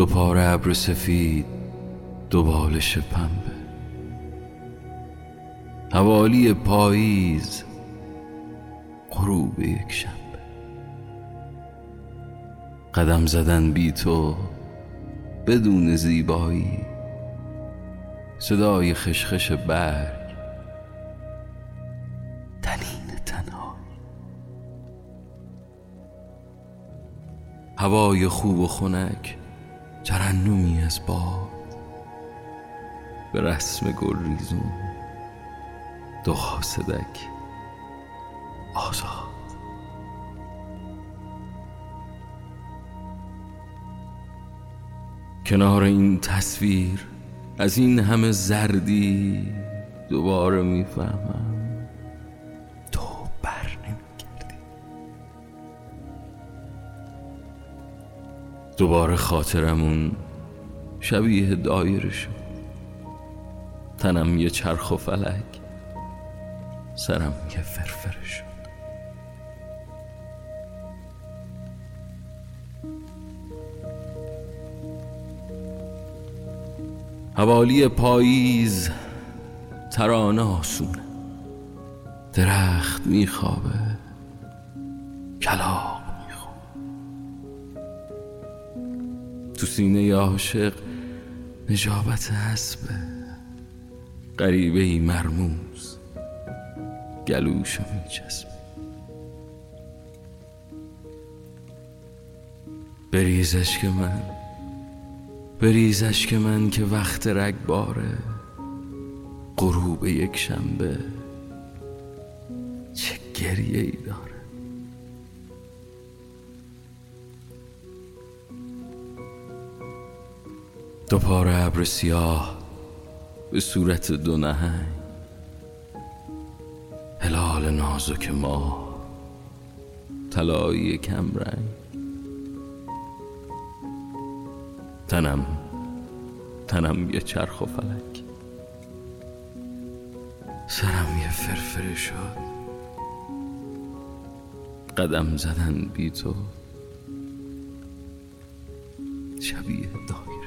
دو پاره ابر سفید دو بالش پنبه. حوالی پاییز غروب یک شنبه. قدم زدن بی تو بدون زیبایی. صدای خشخش برگ تنین هوای خوب و خنک ترنمی از باد. به رسم گل ریزون دو خاسدک آزاد. کنار این تصویر از این همه زردی دوباره می‌فهمم. دوباره خاطرمون شبیه دایره شد تنم یه چرخ و فلک سرم یه فرفره شد حوالی پاییز ترانه آسونه. درخت میخوابه. کلاق تو سینه عاشق نجابت حسبه غریبه ای مرموز گلوشو میچسبه. بریزش که من بریزش که من که وقت رگباره غروب یک شنبه چه گریه ای داره. دو پاره ابر سیاه به صورت دو نهنگ. هلال نازک ما طلایی کم رنگ تنم تنم یه چرخ و فلک. سرم یه فرفره شد. قدم زدن بی تو. شبیه دایره